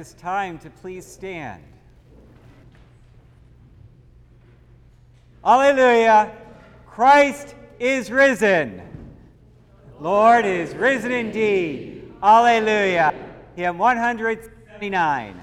this time to please stand. Alleluia! Christ is risen. Lord is risen indeed. Alleluia. Hymn 179.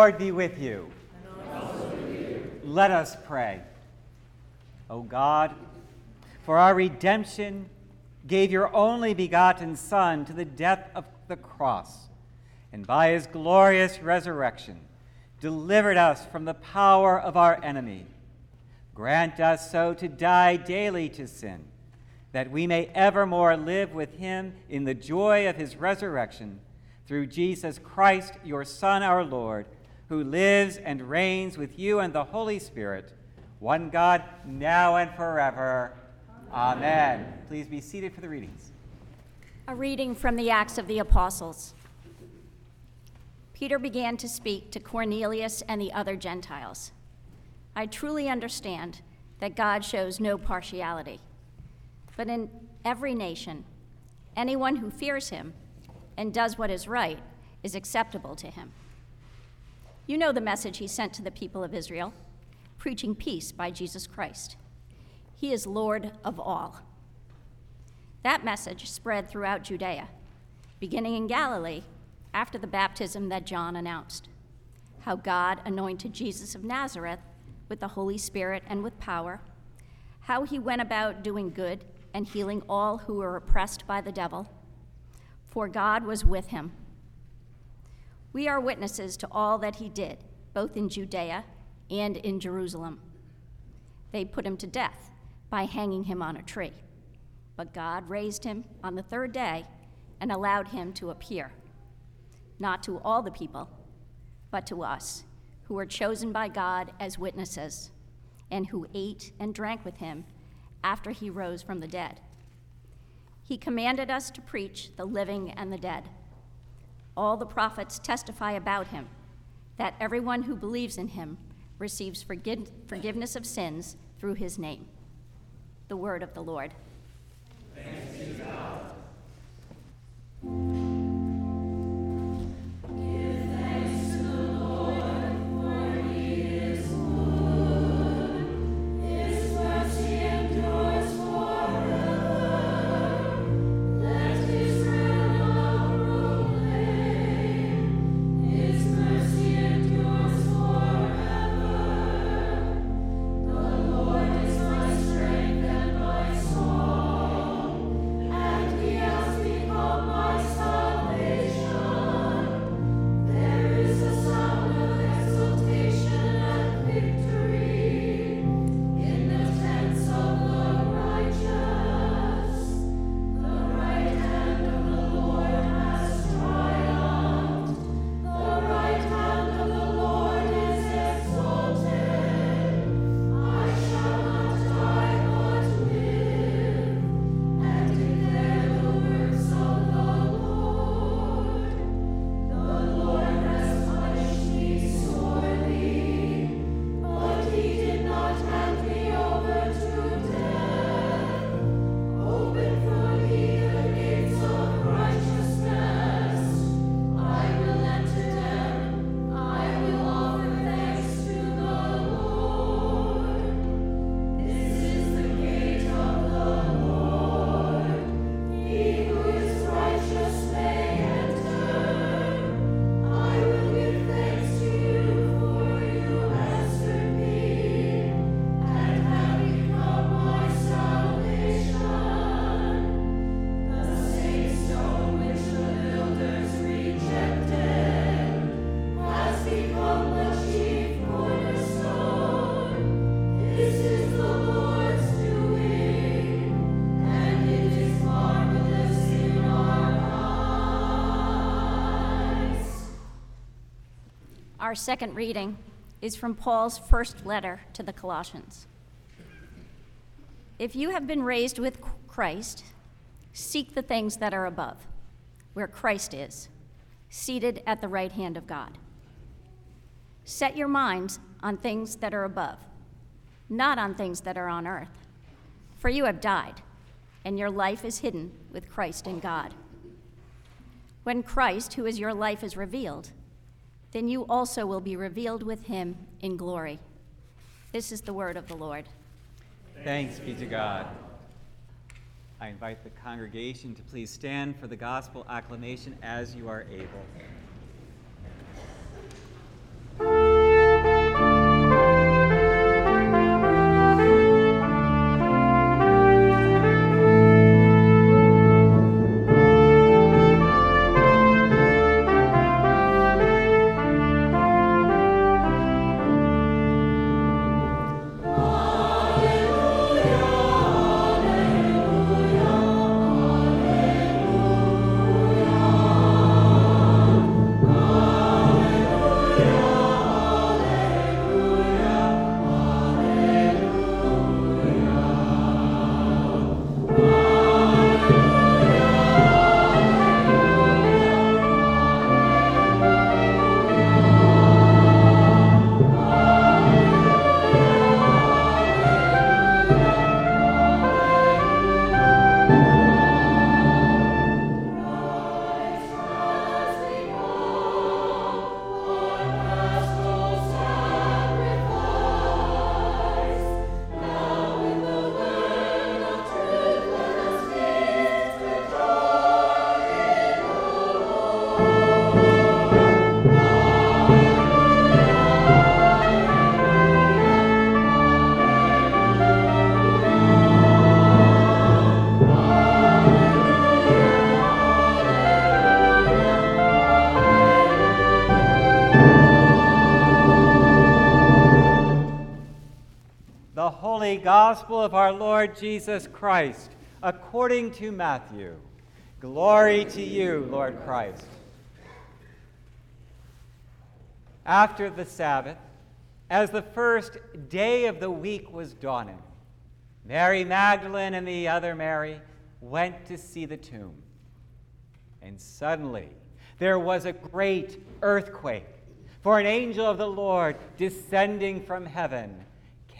Lord be with you. with you. Let us pray. O God, for our redemption, gave your only begotten Son to the death of the cross, and by his glorious resurrection, delivered us from the power of our enemy. Grant us so to die daily to sin, that we may evermore live with him in the joy of his resurrection, through Jesus Christ, your Son, our Lord, who lives and reigns with you and the Holy Spirit, one God, now and forever. Amen. Amen. Please be seated for the readings. A reading from the Acts of the Apostles. Peter began to speak to Cornelius and the other Gentiles. I truly understand that God shows no partiality, but in every nation, anyone who fears him and does what is right is acceptable to him. You know the message he sent to the people of Israel, preaching peace by Jesus Christ. He is Lord of all. That message spread throughout Judea, beginning in Galilee after the baptism that John announced, how God anointed Jesus of Nazareth with the Holy Spirit and with power, how he went about doing good and healing all who were oppressed by the devil, for God was with him. We are witnesses to all that he did, both in Judea and in Jerusalem. They put him to death by hanging him on a tree, but God raised him on the third day and allowed him to appear not to all the people, but to us, who were chosen by God as witnesses, and who ate and drank with him after he rose from the dead. He commanded us to preach the living and the dead. All the prophets testify about him, that everyone who believes in him receives forgiveness of sins through his name. The word of the Lord. Thanks be to God. Our second reading is from Paul's first letter to the Colossians. If you have been raised with Christ, seek the things that are above, where Christ is, seated at the right hand of God. Set your minds on things that are above, not on things that are on earth. For you have died, and your life is hidden with Christ in God. When Christ, who is your life, is revealed, then you also will be revealed with him in glory. This is the word of the Lord. Thanks be to God. I invite the congregation to please stand for the gospel acclamation as you are able. Gospel of our Lord Jesus Christ, according to Matthew. Glory to you, Lord Christ. After the Sabbath, as the first day of the week was dawning, Mary Magdalene and the other Mary went to see the tomb. And suddenly there was a great earthquake, for an angel of the Lord descending from heaven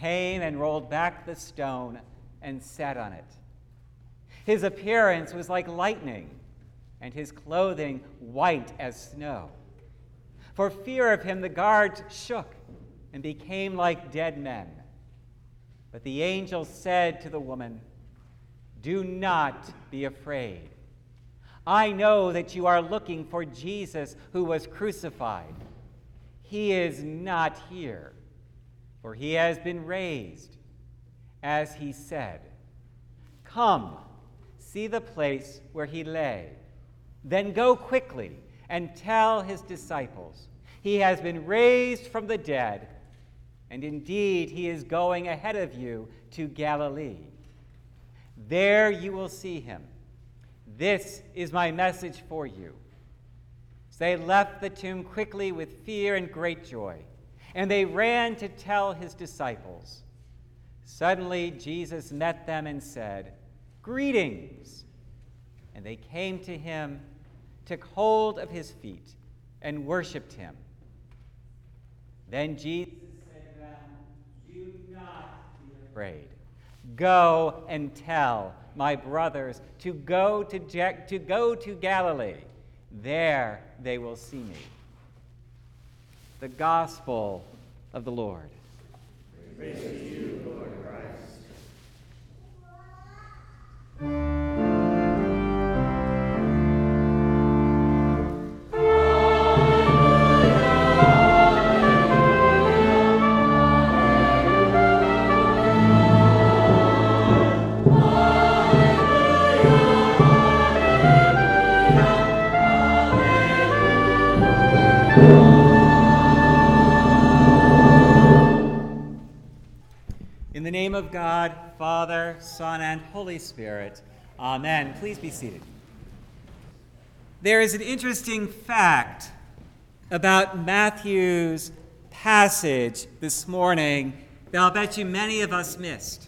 came and rolled back the stone and sat on it. His appearance was like lightning, and his clothing white as snow. For fear of him, the guards shook and became like dead men. But the angel said to the woman, Do not be afraid. I know that you are looking for Jesus who was crucified. He is not here, for he has been raised, as he said. Come, see the place where he lay. Then go quickly and tell his disciples, He has been raised from the dead, and indeed he is going ahead of you to Galilee. There you will see him. This is my message for you. They left the tomb quickly with fear and great joy, and they ran to tell his disciples. Suddenly, Jesus met them and said, Greetings! And they came to him, took hold of his feet, and worshiped him. Then Jesus said to them, Do not be afraid. Go and tell my brothers to go to, to go to Galilee. There they will see me. The gospel of the Lord. Praise name of God, Father, Son, and Holy Spirit. Amen. Please be seated. There is an interesting fact about Matthew's passage this morning that I'll bet you many of us missed.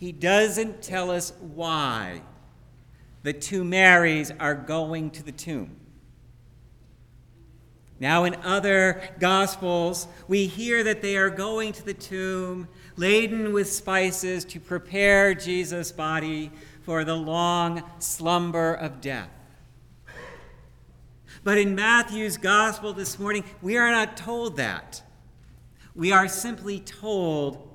He doesn't tell us why the two Marys are going to the tomb. Now, in other Gospels, we hear that they are going to the tomb laden with spices to prepare Jesus' body for the long slumber of death. But in Matthew's Gospel this morning, we are not told that. We are simply told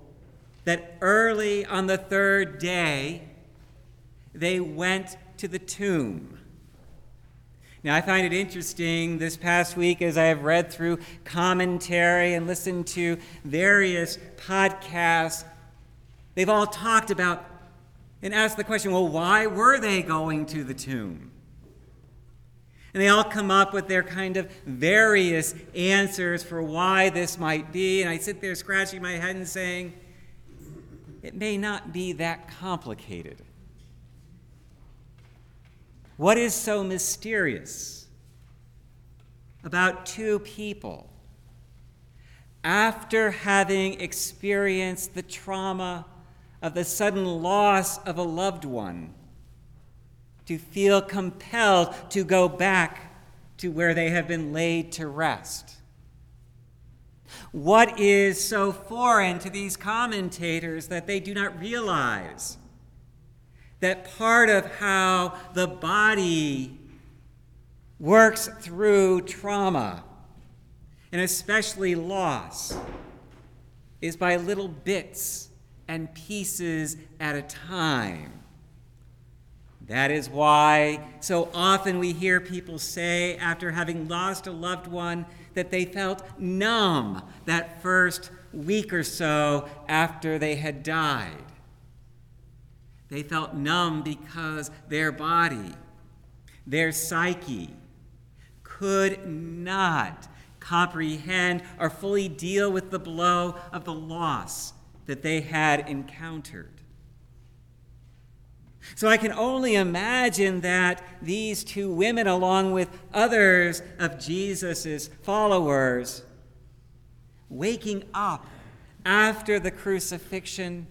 that early on the third day, they went to the tomb. Now, I find it interesting this past week as I have read through commentary and listened to various podcasts, they've all talked about and asked the question well, why were they going to the tomb? And they all come up with their kind of various answers for why this might be. And I sit there scratching my head and saying, it may not be that complicated. What is so mysterious about two people after having experienced the trauma of the sudden loss of a loved one to feel compelled to go back to where they have been laid to rest? What is so foreign to these commentators that they do not realize that part of how the body works through trauma, and especially loss, is by little bits and pieces at a time. That is why so often we hear people say, after having lost a loved one, that they felt numb that first week or so after they had died. They felt numb because their body, their psyche, could not comprehend or fully deal with the blow of the loss that they had encountered. So I can only imagine that these two women, along with others of Jesus' followers, waking up after the crucifixion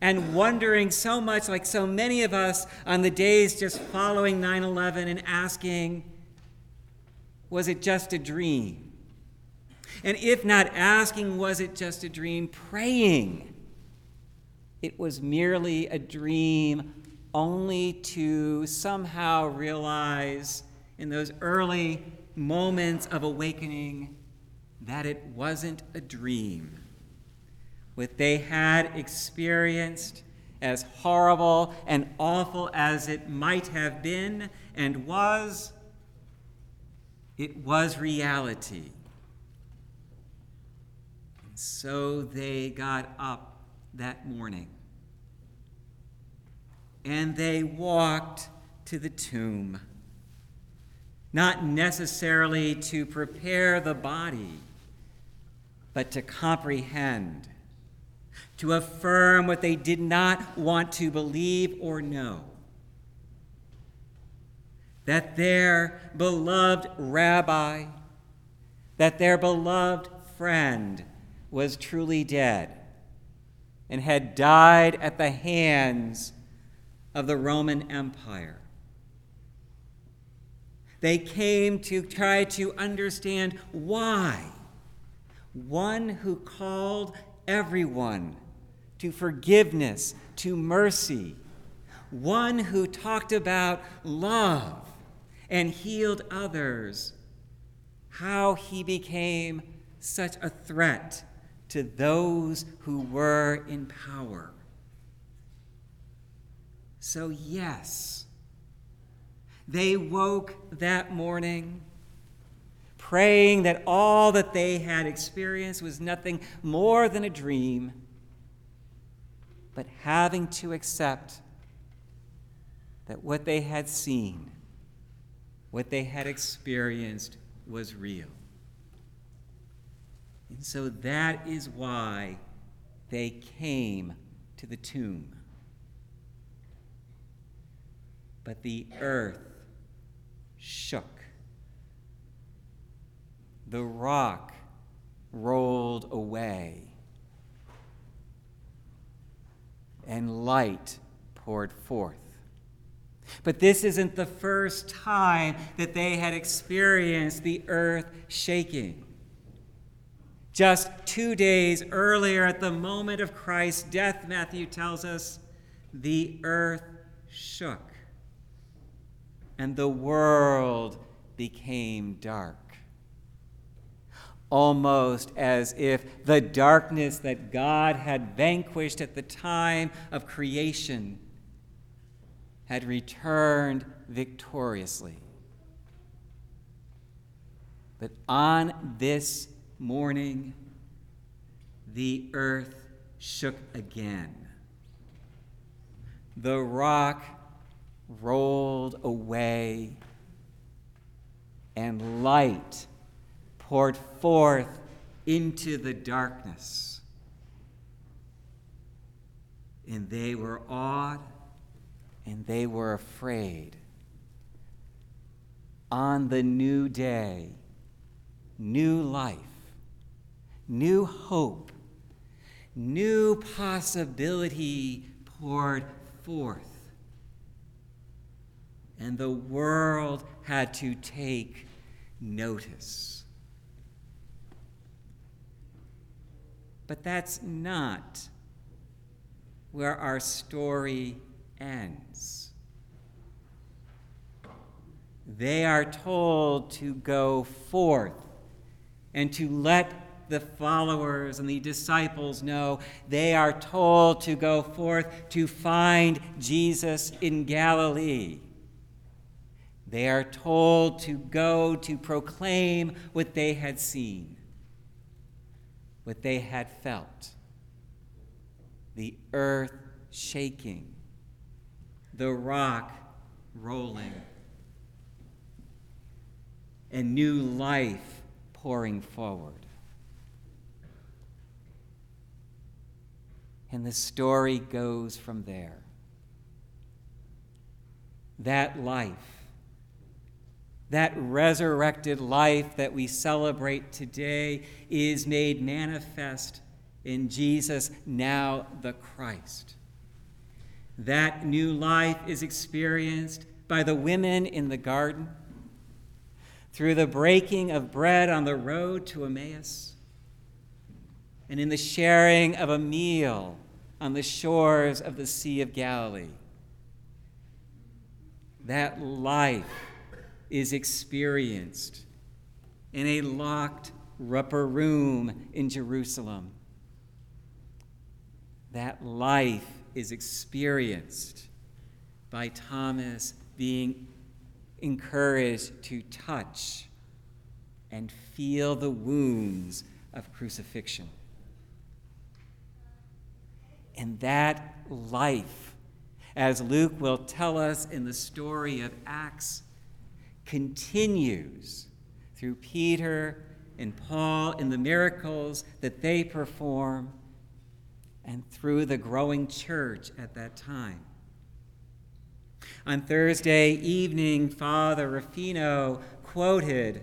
and wondering so much, like so many of us on the days just following 9 11, and asking, was it just a dream? And if not asking, was it just a dream? Praying, it was merely a dream only to somehow realize in those early moments of awakening that it wasn't a dream. What they had experienced, as horrible and awful as it might have been and was, it was reality. And so they got up that morning and they walked to the tomb, not necessarily to prepare the body, but to comprehend, to affirm what they did not want to believe or know. That their beloved rabbi, that their beloved friend was truly dead and had died at the hands of the Roman Empire. They came to try to understand why one who called everyone to forgiveness, to mercy, one who talked about love and healed others, how he became such a threat to those who were in power. So, yes, they woke that morning praying that all that they had experienced was nothing more than a dream, but having to accept that what they had seen, what they had experienced, was real. And so that is why they came to the tomb but the earth shook. The rock rolled away, and light poured forth. But this isn't the first time that they had experienced the earth shaking. Just two days earlier, at the moment of Christ's death, Matthew tells us, the earth shook and the world became dark. Almost as if the darkness that God had vanquished at the time of creation had returned victoriously. But on this morning, the earth shook again. The rock rolled away, and light poured forth into the darkness. And they were awed and they were afraid. On the new day, new life, new hope, new possibility poured forth and the world had to take notice. But that's not where our story ends. They are told to go forth and to let the followers and the disciples know they are told to go forth to find Jesus in Galilee. They are told to go to proclaim what they had seen, what they had felt the earth shaking, the rock rolling, and new life pouring forward. And the story goes from there. That life, that resurrected life that we celebrate today, is made manifest in Jesus, now the Christ. That new life is experienced by the women in the garden, through the breaking of bread on the road to Emmaus, and in the sharing of a meal on the shores of the Sea of Galilee. That life is experienced in a locked upper room in Jerusalem. That life is experienced by Thomas being encouraged to touch and feel the wounds of crucifixion. And that life, as Luke will tell us in the story of Acts, continues through Peter and Paul in the miracles that they perform and through the growing church at that time. On Thursday evening, Father Rufino quoted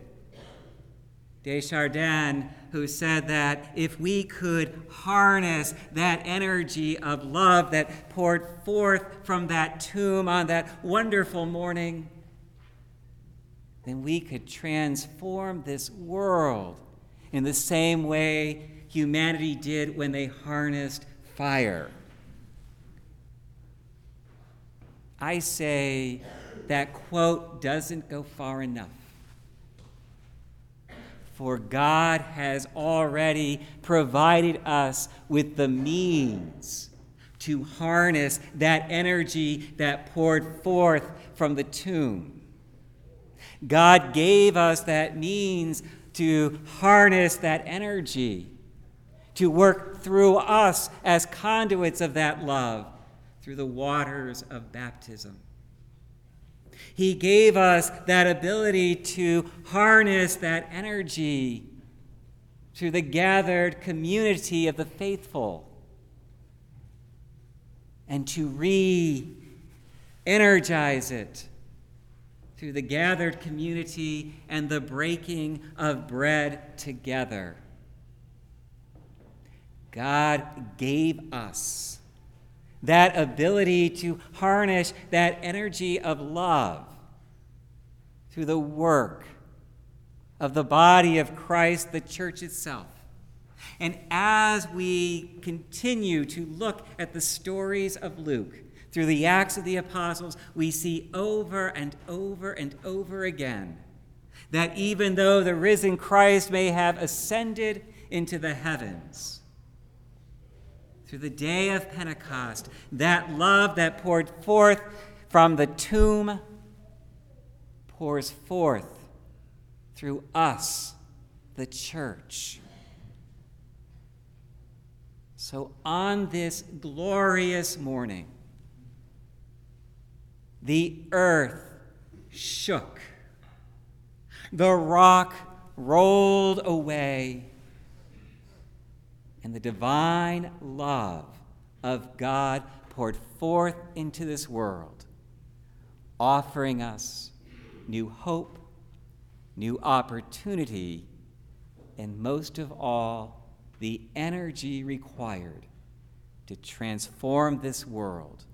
de Chardin, who said that if we could harness that energy of love that poured forth from that tomb on that wonderful morning, then we could transform this world in the same way humanity did when they harnessed fire. I say that quote doesn't go far enough. For God has already provided us with the means to harness that energy that poured forth from the tomb. God gave us that means to harness that energy, to work through us as conduits of that love through the waters of baptism. He gave us that ability to harness that energy through the gathered community of the faithful and to re energize it through the gathered community and the breaking of bread together. God gave us that ability to harness that energy of love through the work of the body of Christ, the church itself. And as we continue to look at the stories of Luke through the Acts of the Apostles, we see over and over and over again that even though the risen Christ may have ascended into the heavens, through the day of Pentecost, that love that poured forth from the tomb pours forth through us, the church. So, on this glorious morning, the earth shook, the rock rolled away. And the divine love of God poured forth into this world, offering us new hope, new opportunity, and most of all, the energy required to transform this world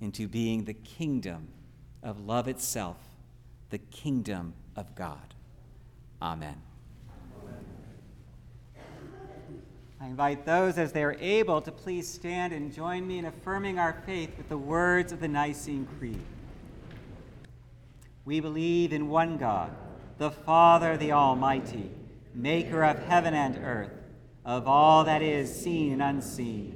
into being the kingdom of love itself, the kingdom of God. Amen. I invite those, as they are able, to please stand and join me in affirming our faith with the words of the Nicene Creed. We believe in one God, the Father, the Almighty, maker of heaven and earth, of all that is seen and unseen.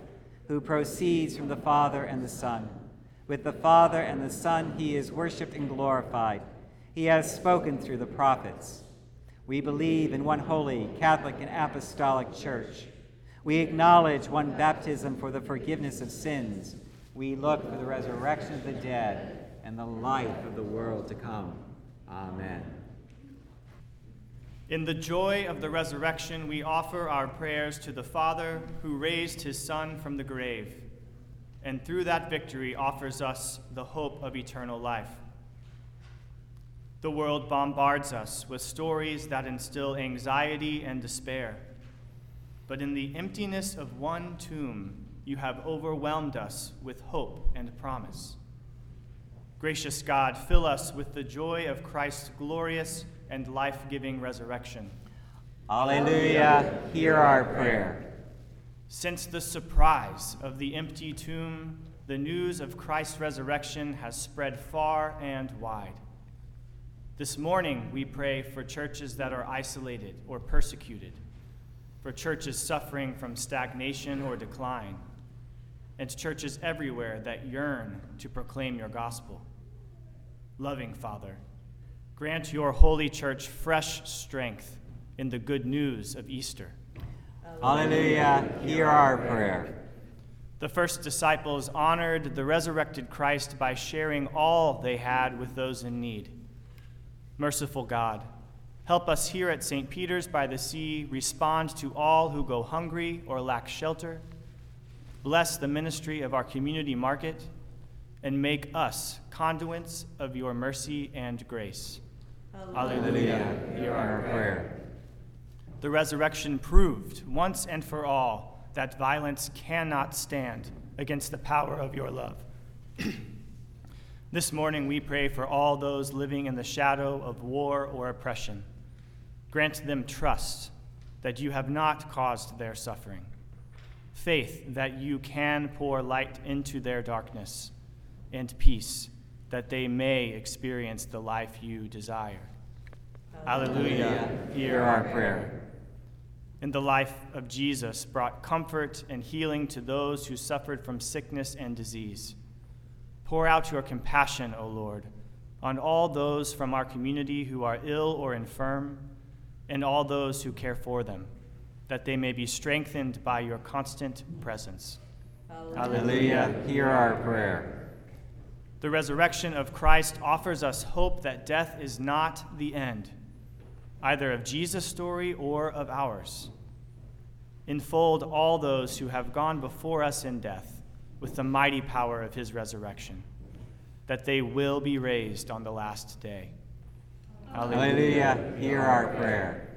who proceeds from the Father and the Son. With the Father and the Son, he is worshiped and glorified. He has spoken through the prophets. We believe in one holy, Catholic, and Apostolic Church. We acknowledge one baptism for the forgiveness of sins. We look for the resurrection of the dead and the life of the world to come. Amen. In the joy of the resurrection, we offer our prayers to the Father who raised his Son from the grave, and through that victory offers us the hope of eternal life. The world bombards us with stories that instill anxiety and despair. But in the emptiness of one tomb, you have overwhelmed us with hope and promise. Gracious God, fill us with the joy of Christ's glorious and life giving resurrection. Alleluia, hear our prayer. Since the surprise of the empty tomb, the news of Christ's resurrection has spread far and wide. This morning, we pray for churches that are isolated or persecuted, for churches suffering from stagnation or decline, and churches everywhere that yearn to proclaim your gospel. Loving Father, grant your holy church fresh strength in the good news of Easter. Alleluia, hear our prayer. The first disciples honored the resurrected Christ by sharing all they had with those in need. Merciful God, help us here at St. Peter's by the Sea respond to all who go hungry or lack shelter. Bless the ministry of our community market and make us conduits of your mercy and grace. Alleluia, hear our prayer. The resurrection proved once and for all that violence cannot stand against the power of your love. this morning we pray for all those living in the shadow of war or oppression. Grant them trust that you have not caused their suffering, faith that you can pour light into their darkness, and peace that they may experience the life you desire. Alleluia. Hear our prayer. In the life of Jesus brought comfort and healing to those who suffered from sickness and disease. Pour out your compassion, O Lord, on all those from our community who are ill or infirm, and all those who care for them, that they may be strengthened by your constant presence. Alleluia, hear our prayer. The resurrection of Christ offers us hope that death is not the end, either of Jesus' story or of ours. Enfold all those who have gone before us in death with the mighty power of his resurrection, that they will be raised on the last day. Alleluia, hear our prayer.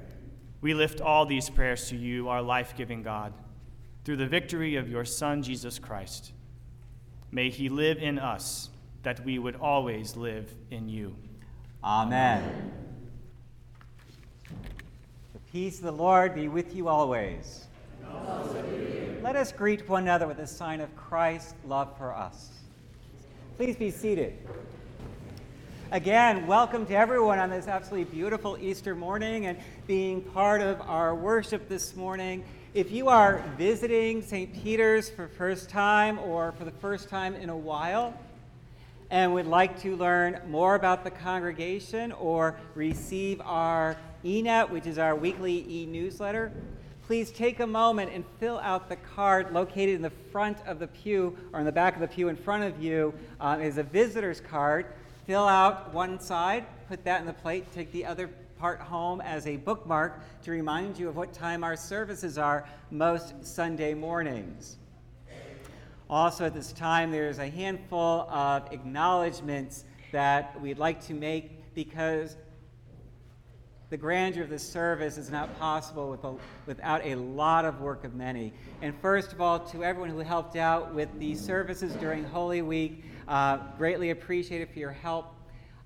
We lift all these prayers to you, our life giving God, through the victory of your Son, Jesus Christ. May he live in us that we would always live in you. Amen. The peace of the Lord be with you always. Let us greet one another with a sign of Christ's love for us. Please be seated. Again, welcome to everyone on this absolutely beautiful Easter morning and being part of our worship this morning. If you are visiting St. Peter's for first time or for the first time in a while, and would like to learn more about the congregation or receive our eNet, which is our weekly e newsletter, please take a moment and fill out the card located in the front of the pew or in the back of the pew in front of you um, is a visitor's card. Fill out one side, put that in the plate, take the other part home as a bookmark to remind you of what time our services are most Sunday mornings. Also, at this time, there's a handful of acknowledgments that we'd like to make because the grandeur of this service is not possible with a, without a lot of work of many. And first of all, to everyone who helped out with the services during Holy Week, uh, greatly appreciated for your help.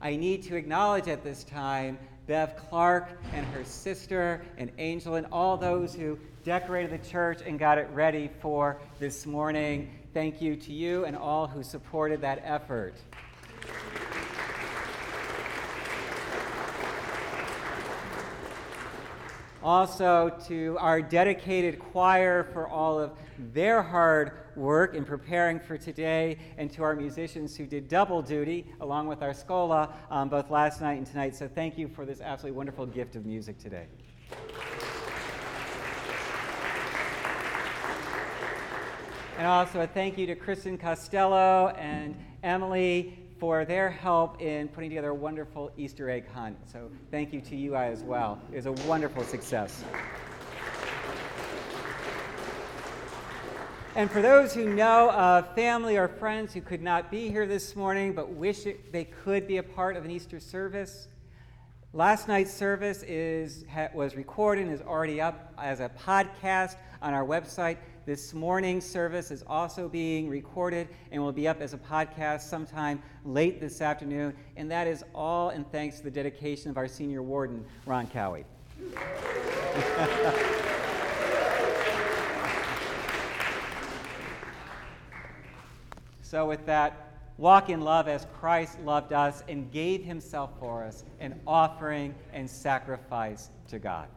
I need to acknowledge at this time Bev Clark and her sister and Angel and all those who decorated the church and got it ready for this morning. Thank you to you and all who supported that effort. Also, to our dedicated choir for all of their hard work in preparing for today, and to our musicians who did double duty along with our schola um, both last night and tonight. So, thank you for this absolutely wonderful gift of music today. And also a thank you to Kristen Costello and Emily for their help in putting together a wonderful Easter egg hunt. So thank you to you as well. It was a wonderful success. And for those who know of family or friends who could not be here this morning but wish it, they could be a part of an Easter service, last night's service is, was recorded and is already up as a podcast on our website. This morning's service is also being recorded and will be up as a podcast sometime late this afternoon. And that is all in thanks to the dedication of our senior warden, Ron Cowie. so, with that, walk in love as Christ loved us and gave himself for us, an offering and sacrifice to God.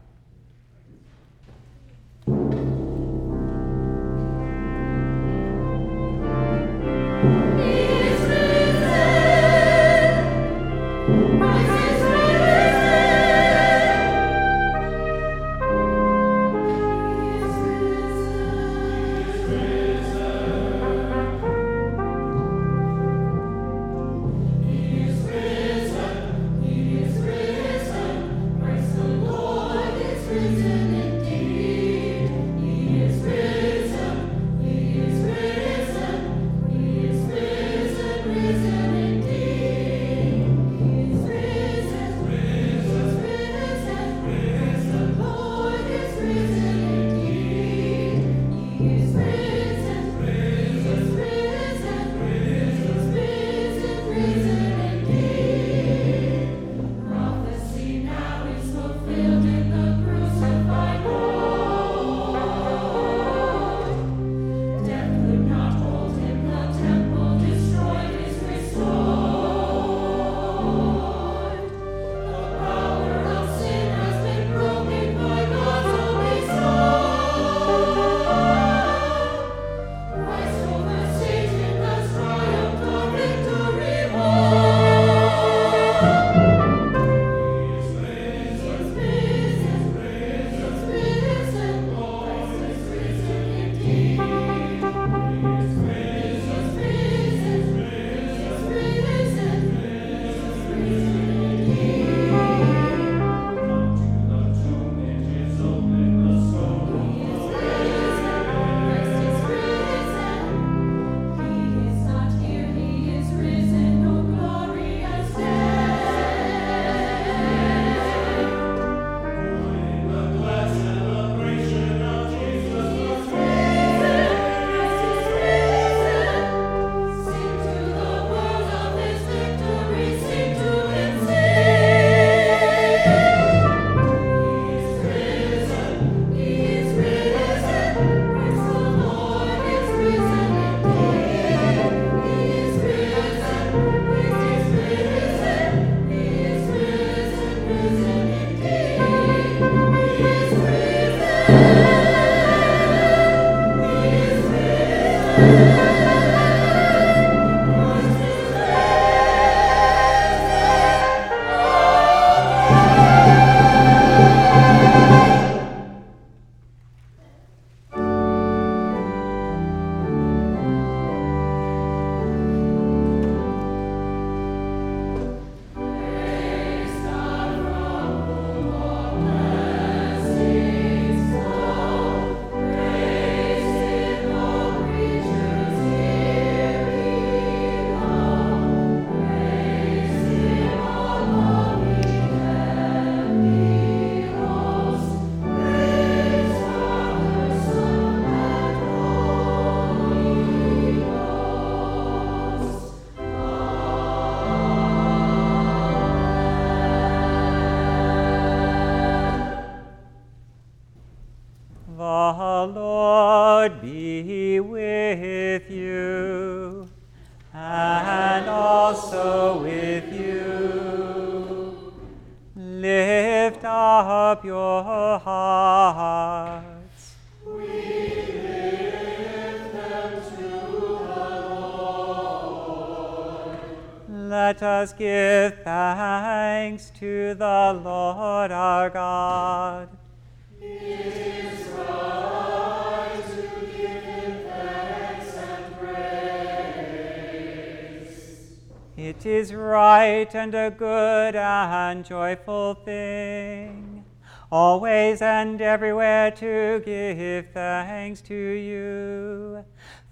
And a good and joyful thing, always and everywhere to give thanks to you,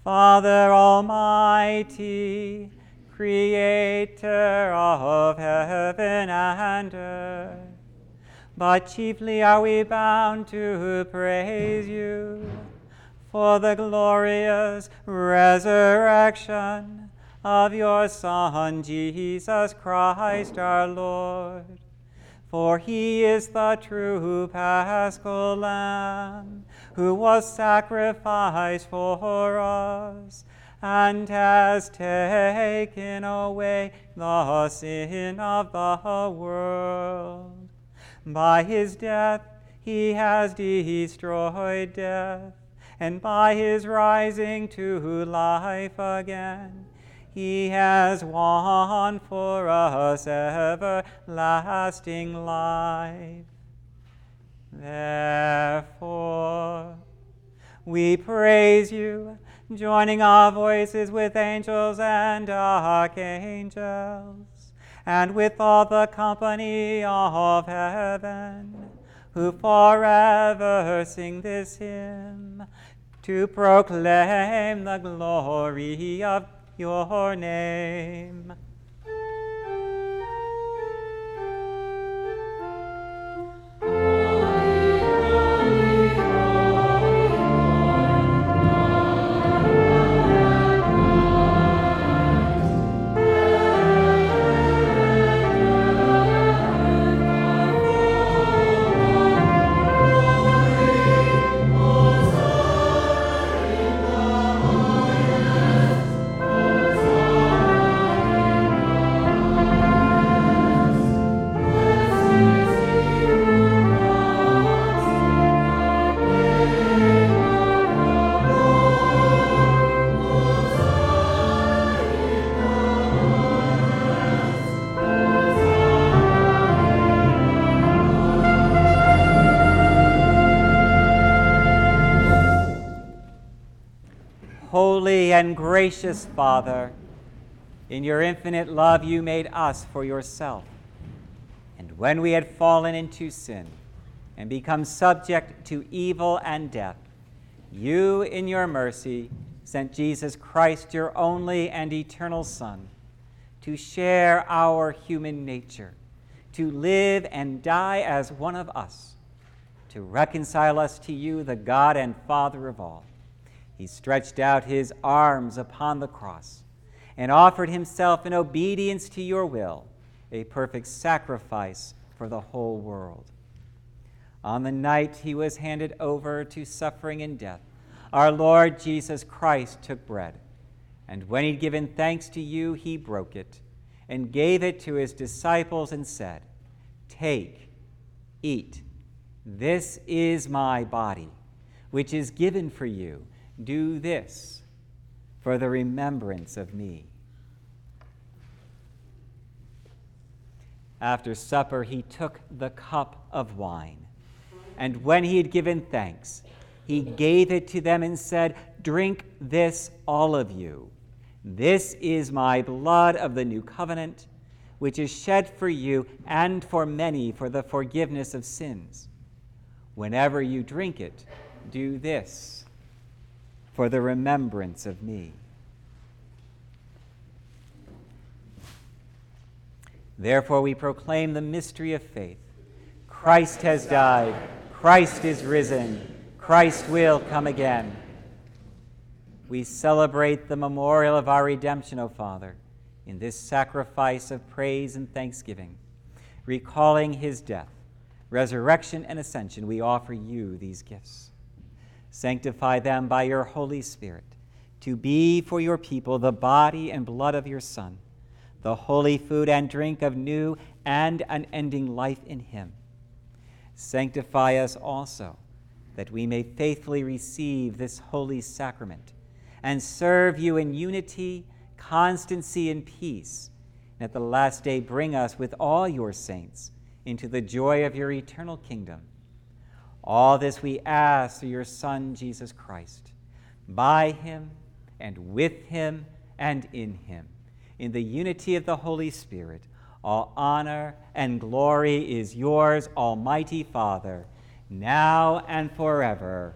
Father Almighty, Creator of heaven and earth. But chiefly are we bound to praise you for the glorious resurrection of your Son, Jesus Christ our Lord. For he is the true paschal lamb who was sacrificed for us and has taken away the sin of the world. By his death he has destroyed death, and by his rising to life again, he has won for us everlasting life. Therefore, we praise you, joining our voices with angels and archangels, and with all the company of heaven, who forever sing this hymn to proclaim the glory of your name. Gracious Father, in your infinite love you made us for yourself. And when we had fallen into sin and become subject to evil and death, you, in your mercy, sent Jesus Christ, your only and eternal Son, to share our human nature, to live and die as one of us, to reconcile us to you, the God and Father of all. He stretched out his arms upon the cross and offered himself in obedience to your will, a perfect sacrifice for the whole world. On the night he was handed over to suffering and death, our Lord Jesus Christ took bread, and when he'd given thanks to you, he broke it and gave it to his disciples and said, Take, eat. This is my body, which is given for you. Do this for the remembrance of me. After supper, he took the cup of wine, and when he had given thanks, he gave it to them and said, Drink this, all of you. This is my blood of the new covenant, which is shed for you and for many for the forgiveness of sins. Whenever you drink it, do this for the remembrance of me. Therefore, we proclaim the mystery of faith. Christ has died, Christ is risen, Christ will come again. We celebrate the memorial of our redemption, O Father, in this sacrifice of praise and thanksgiving. Recalling his death, resurrection, and ascension, we offer you these gifts. Sanctify them by your Holy Spirit. to be for your people the body and blood of your Son, the holy food and drink of new and unending life in him. Sanctify us also, that we may faithfully receive this holy sacrament and serve you in unity, constancy, and peace, and at the last day bring us with all your saints into the joy of your eternal kingdom. All this we ask through your Son, Jesus Christ. By him, and with him, and in him, in the unity of the Holy Spirit, all honor and glory is yours, Almighty Father, now and forever.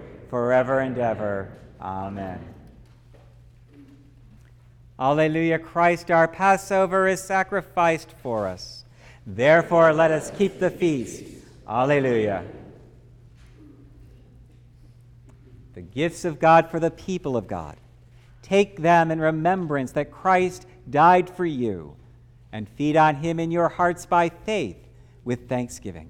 forever and ever. Amen. Alleluia, Christ our Passover is sacrificed for us. Therefore, let us keep the feast. Alleluia. The gifts of God for the people of God. Take them in remembrance that Christ died for you, and feed on him in your hearts by faith with thanksgiving.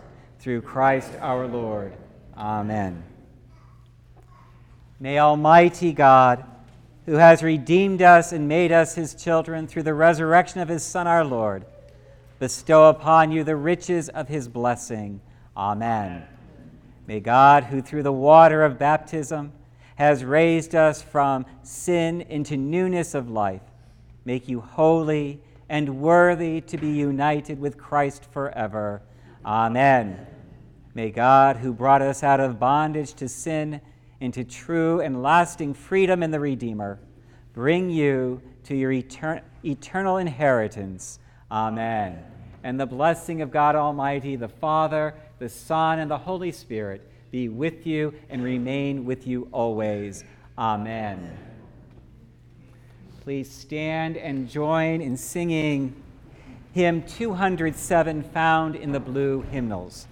Through Christ our Lord. Amen. May Almighty God, who has redeemed us and made us his children through the resurrection of his Son our Lord, bestow upon you the riches of his blessing. Amen. May God, who through the water of baptism has raised us from sin into newness of life, make you holy and worthy to be united with Christ forever. Amen. May God, who brought us out of bondage to sin, into true and lasting freedom in the Redeemer, bring you to your etern- eternal inheritance. Amen. And the blessing of God Almighty, the Father, the Son, and the Holy Spirit be with you and remain with you always. Amen. Please stand and join in singing hymn 207 found in the blue hymnals.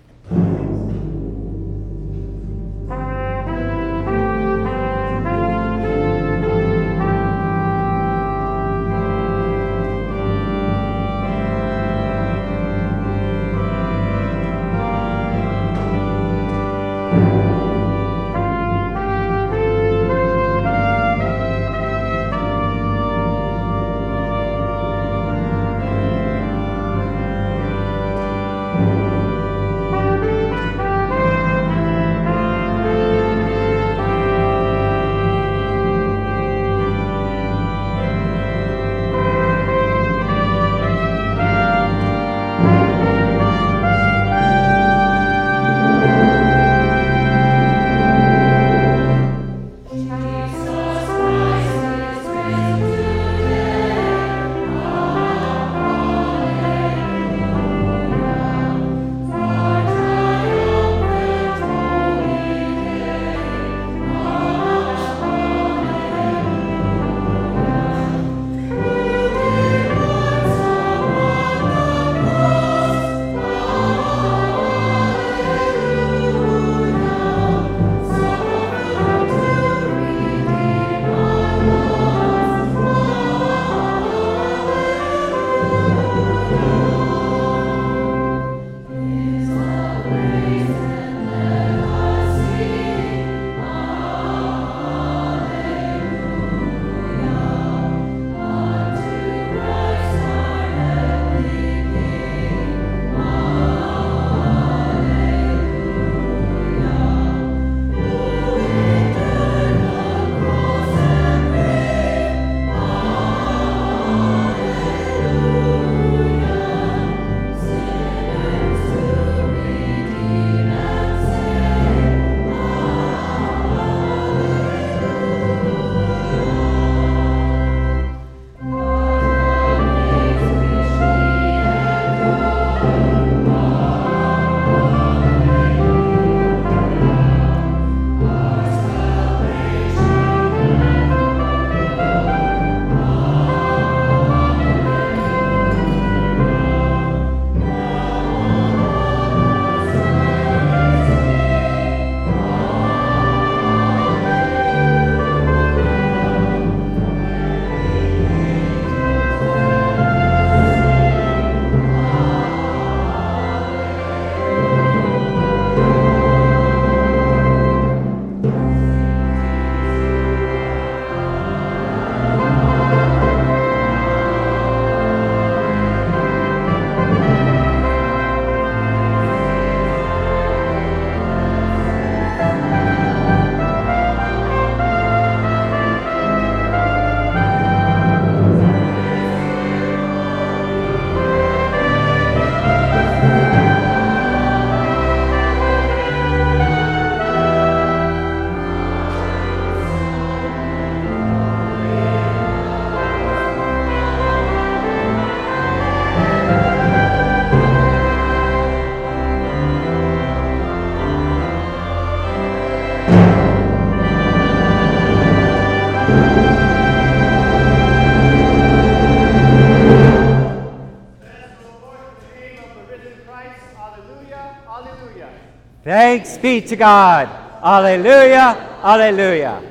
Thanks be to God. Alleluia, alleluia.